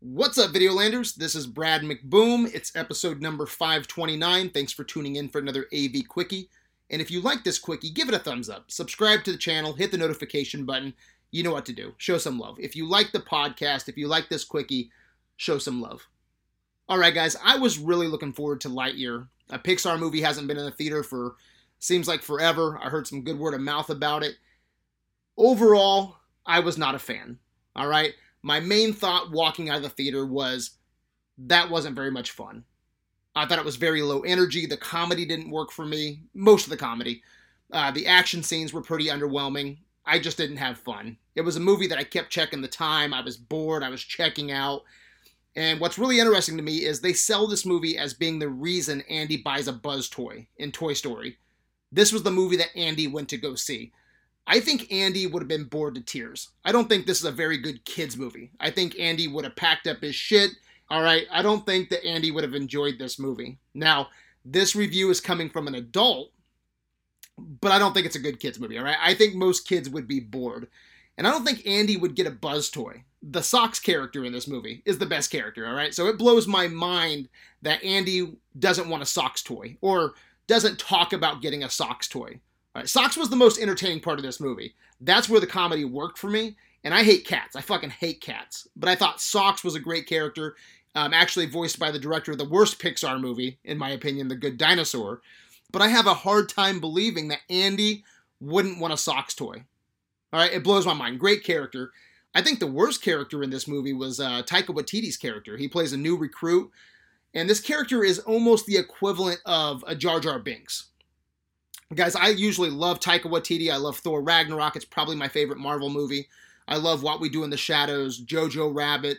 What's up, Videolanders? This is Brad McBoom. It's episode number 529. Thanks for tuning in for another AV Quickie. And if you like this Quickie, give it a thumbs up. Subscribe to the channel, hit the notification button. You know what to do. Show some love. If you like the podcast, if you like this Quickie, show some love. All right, guys, I was really looking forward to Lightyear. A Pixar movie hasn't been in the theater for seems like forever. I heard some good word of mouth about it. Overall, I was not a fan. All right my main thought walking out of the theater was that wasn't very much fun. I thought it was very low energy. The comedy didn't work for me. Most of the comedy. Uh, the action scenes were pretty underwhelming. I just didn't have fun. It was a movie that I kept checking the time. I was bored. I was checking out. And what's really interesting to me is they sell this movie as being the reason Andy buys a Buzz toy in Toy Story. This was the movie that Andy went to go see. I think Andy would have been bored to tears. I don't think this is a very good kids movie. I think Andy would have packed up his shit. All right, I don't think that Andy would have enjoyed this movie. Now, this review is coming from an adult, but I don't think it's a good kids movie. All right, I think most kids would be bored, and I don't think Andy would get a buzz toy. The socks character in this movie is the best character. All right, so it blows my mind that Andy doesn't want a socks toy or doesn't talk about getting a socks toy. Right, Socks was the most entertaining part of this movie. That's where the comedy worked for me. And I hate cats. I fucking hate cats. But I thought Socks was a great character, um, actually voiced by the director of the worst Pixar movie, in my opinion, The Good Dinosaur. But I have a hard time believing that Andy wouldn't want a Socks toy. All right, it blows my mind. Great character. I think the worst character in this movie was uh, Taika Waititi's character. He plays a new recruit, and this character is almost the equivalent of a Jar Jar Binks. Guys, I usually love Taika Waititi. I love Thor Ragnarok. It's probably my favorite Marvel movie. I love What We Do in the Shadows, Jojo Rabbit.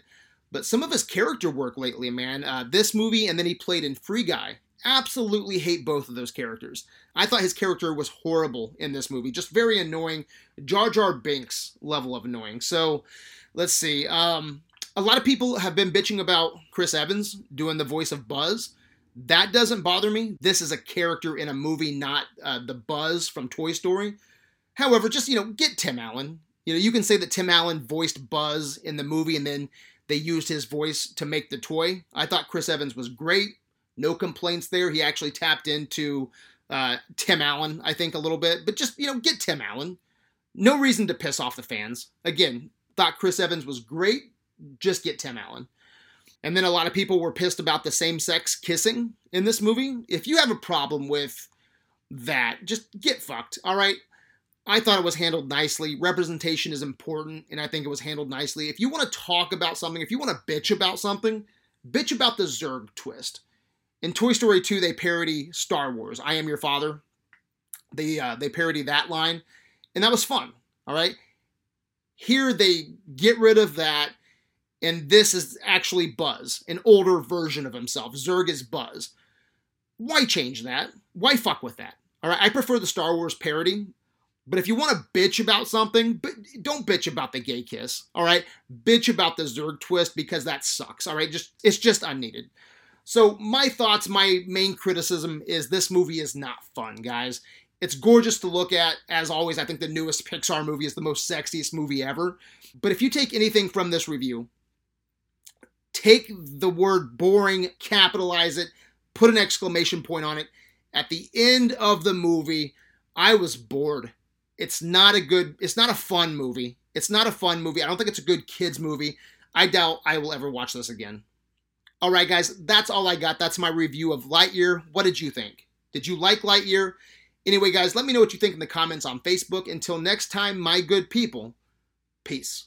But some of his character work lately, man, uh, this movie and then he played in Free Guy. Absolutely hate both of those characters. I thought his character was horrible in this movie, just very annoying, Jar Jar Binks level of annoying. So let's see. Um, a lot of people have been bitching about Chris Evans doing the voice of Buzz. That doesn't bother me. This is a character in a movie, not uh, the Buzz from Toy Story. However, just, you know, get Tim Allen. You know, you can say that Tim Allen voiced Buzz in the movie and then they used his voice to make the toy. I thought Chris Evans was great. No complaints there. He actually tapped into uh, Tim Allen, I think, a little bit. But just, you know, get Tim Allen. No reason to piss off the fans. Again, thought Chris Evans was great. Just get Tim Allen. And then a lot of people were pissed about the same sex kissing in this movie. If you have a problem with that, just get fucked, all right? I thought it was handled nicely. Representation is important, and I think it was handled nicely. If you want to talk about something, if you want to bitch about something, bitch about the Zurg twist. In Toy Story 2, they parody Star Wars. I am your father. They uh, they parody that line, and that was fun. All right. Here they get rid of that and this is actually Buzz, an older version of himself. Zurg is Buzz. Why change that? Why fuck with that? All right, I prefer the Star Wars parody, but if you want to bitch about something, but don't bitch about the gay kiss. All right, bitch about the Zurg twist because that sucks. All right, just it's just unneeded. So my thoughts, my main criticism is this movie is not fun, guys. It's gorgeous to look at. As always, I think the newest Pixar movie is the most sexiest movie ever. But if you take anything from this review, take the word boring, capitalize it, put an exclamation point on it. At the end of the movie, I was bored. It's not a good, it's not a fun movie. It's not a fun movie. I don't think it's a good kids movie. I doubt I will ever watch this again. All right, guys, that's all I got. That's my review of Lightyear. What did you think? Did you like Lightyear? Anyway, guys, let me know what you think in the comments on Facebook. Until next time, my good people, peace.